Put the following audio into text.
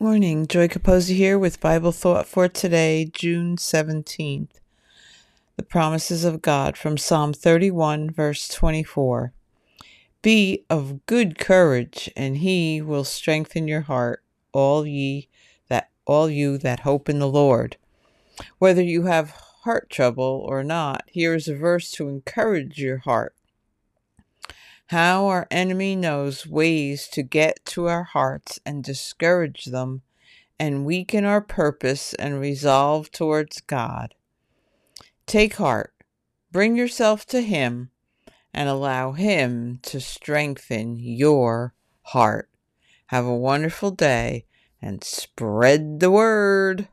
Morning, Joy Capozzi here with Bible Thought for today, June 17th. The promises of God from Psalm 31, verse 24. Be of good courage, and he will strengthen your heart, all ye that all you that hope in the Lord. Whether you have heart trouble or not, here is a verse to encourage your heart. How our enemy knows ways to get to our hearts and discourage them and weaken our purpose and resolve towards God. Take heart, bring yourself to Him, and allow Him to strengthen your heart. Have a wonderful day and spread the word.